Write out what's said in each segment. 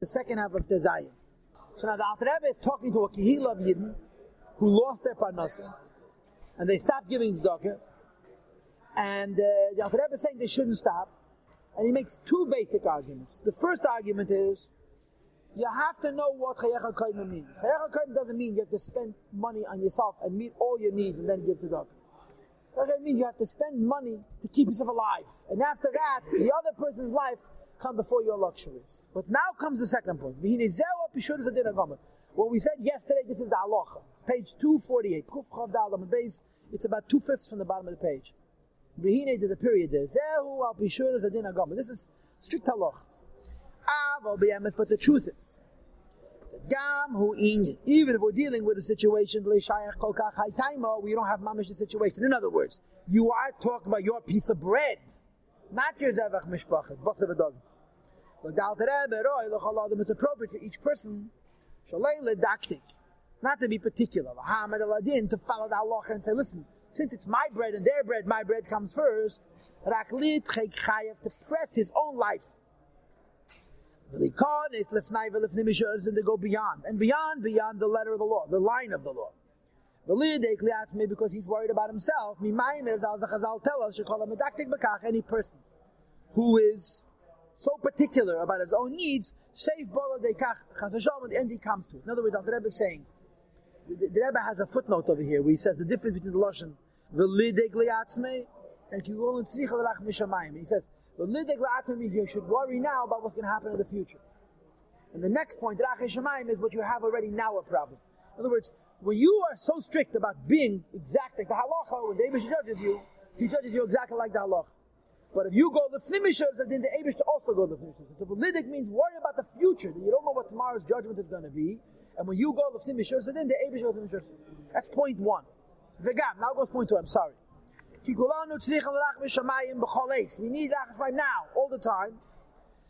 the second half of Tezayim. So now the Alter Rebbe is talking to a Kehillah of Yidden who lost their Parnasa, and they stopped giving tzedakah, and uh, the Alter Rebbe is saying they shouldn't stop, and he makes two basic arguments. The first argument is, you have to know what Chayecha Kaima means. Chayecha Kaima doesn't mean you have to spend money on yourself and meet all your needs and then give tzedakah. That means you have to spend money to keep yourself alive. And after that, the other person's life come before your luxuries. But now comes the second point. What we said yesterday, this is the halacha. Page 248. It's about two fifths from the bottom of the page. Vihine to the period there. This is strict halacha. But the truth is, Even if we're dealing with a situation, we don't have mamish the situation. In other words, you are talking about your piece of bread, not your zevach mishpachet. It's appropriate for each person not to be particular. To follow the halacha and say, listen, since it's my bread and their bread, my bread comes first. To press his own life. And to go beyond. And beyond, beyond the letter of the law, the line of the law. Because he's worried about himself. As the Chazal tell us, call him any person who is so particular about his own needs, save Bola de Kach Chazasham, and the end he comes to. it. In other words, the Rebbe is saying, the, the Rebbe has a footnote over here where he says the difference between the Lashon, V'lideg liatzme, and Kigolun Tzricha L'lach Mishamayim. He says, V'lideg means you should worry now about what's going to happen in the future. And the next point, Rach Shamayim, is what you have already now a problem. In other words, when you are so strict about being exact like the halacha, when David judges you, he judges you exactly like the halacha. But if you go the fnimishers, then the Abish to also go the fnimishers. So Lidik means worry about the future, that you don't know what tomorrow's judgment is going to be. And when you go the fnimishers, then the Abish goes the fnimishers. That's point one. Vegam, now goes point two, I'm sorry. We need Rach now, all the time.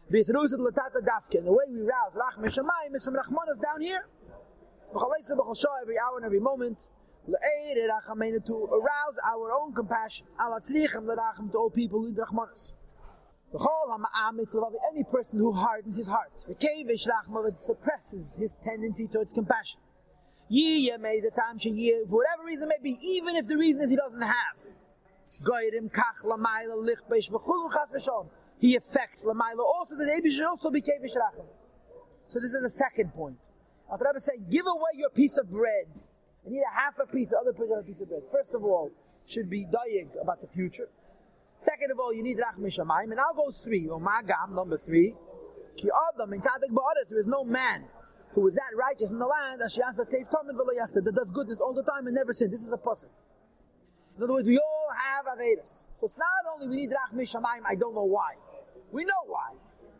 The way we rouse Rach Mishamayim is some Rachmanas down here. Every hour and every moment to arouse our own compassion. To all people who. Any person who hardens his heart, suppresses his tendency towards compassion. For whatever reason may be, even if the reason is he doesn't have. He affects Lamaila also that Abish should also be Kevish. So this is the second point. Al Rebbe saying, give away your piece of bread I need a half a piece, of other person a piece of bread. First of all, should be dying about the future. Second of all, you need rachmi shamayim, and I'll go three. Or magam, number three. Ki adam in tzadik ba'aretz, there is no man who is that righteous in the land that she has a teif tamid that does goodness all the time and never sins. This is a person. In other words, we all have avedis. So it's not only we need rachmi shamayim, I don't know why. We know why.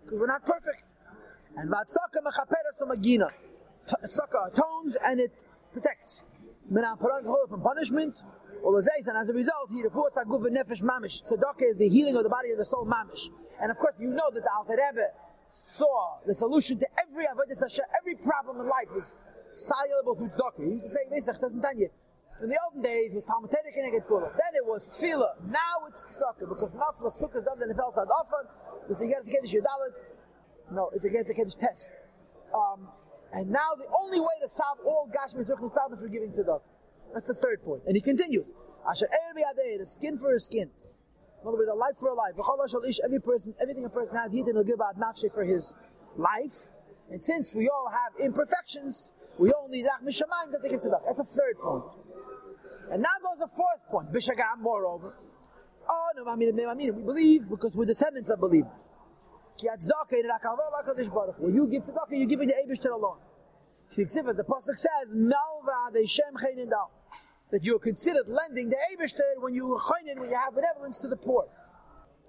Because we're not perfect. And vatzdaka mechaperes magina. Tzedakah atones and it protects. From punishment, and as a result, he refuahs haguv nefesh mamish. Tzedakah is the healing of the body and the soul mamish. And of course, you know that the Alter Rebbe saw the solution to every avodah every problem in life is soluble through tzedakah. He used to say, "Mesach doesn't tell you." In the olden days, it was Talmud and Then it was Tefillah. Now it's tzedakah because Nafla Sukkah Dav and Nefel Sadafan. Because you got to get the Dalit. No, it's against the Kiddush test. Um, and now the only way to solve all Gashmi Zuchli's problems is giving tzedakah. That's the third point. And he continues. Asher the skin for a skin. In other words, a life for a life. Every person, everything a person has, he will give out nafshe for his life. And since we all have imperfections, we all need Shemaim that they give tzedakah. That's a third point. And now goes the fourth point. Bishagam, moreover. Oh, no, we believe because we're descendants of believers. When you give tzedakah, you're giving the Abishter alone. The Pasuk says, Melva de Shem that you're considered lending the Abishter when you when you have benevolence to the poor.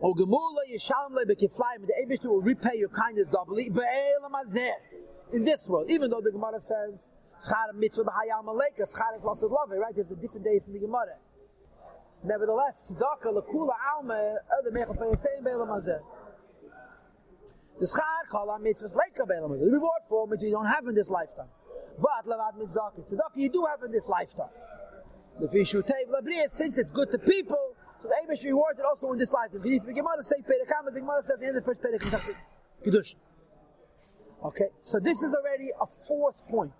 O Gemula Yishalom Lebekiflayim, the Abishter will repay your kindness doubly, in this world, even though the Gemara says, Schar mitzvah b'hayal maleka, schar is lost love, right? There's the different days in the Gemara. Nevertheless, tzedakah lekula alma, other be'elam hazeh. The schar kol mitzvahs leika be'elam The reward for which you don't have in this lifetime. But levad mitzvah tzedakah you do have in this lifetime. The fishu labriyah since it's good to people, so the Abish rewards it also in this lifetime. If you need to be Gemara say Perikam, the Gemara says the end of the first Perikam Kedusha. Okay, so this is already a fourth point.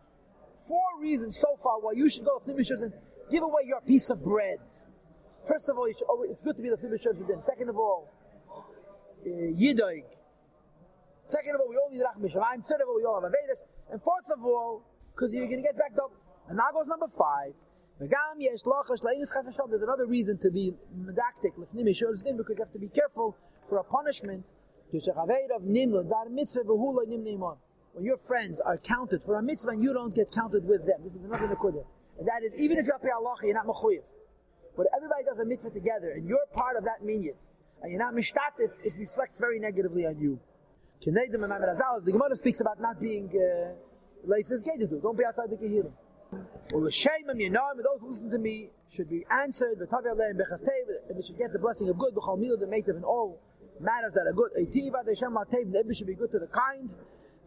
Four reasons so far why you should go to Fnimishus and give away your piece of bread. First of all, should, oh, it's good to be the Fnimishus then. Second of all, uh, Yidoig. Second of all, we all need Rachmi Shamayim. Third of all, we all have Avedis. And fourth of all, because you're going to get backed up. And now goes number five. There's another reason to be medactic, because you have to be careful for a punishment. When your friends are counted for a mitzvah and you don't get counted with them. This is another nekudah. And that is, even if you're Allah, you're not mechuyev. But everybody does a mitzvah together and you're part of that minyan. And you're not mishtatif, it reflects very negatively on you. The Gemara speaks about not being uh, laces gated. Don't be outside the kehilim. Well, the shame of Yanam, those who listen to me should be answered, and they should get the blessing of good, the mate of in all matters that are good. They should be good to the kind.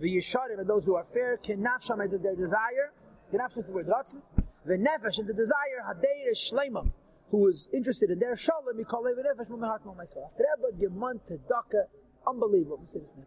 The Yesharim and those who are fair, Kenafsham as is their desire. Kenafsham is the word Ratzin. The Nefesh and the desire, Hadeir is Shleimam, who is interested in their Shalom, Mikalev Nefesh, Mumehat Mo myself. Treba Gemant Tzedakah, unbelievable. We say this now.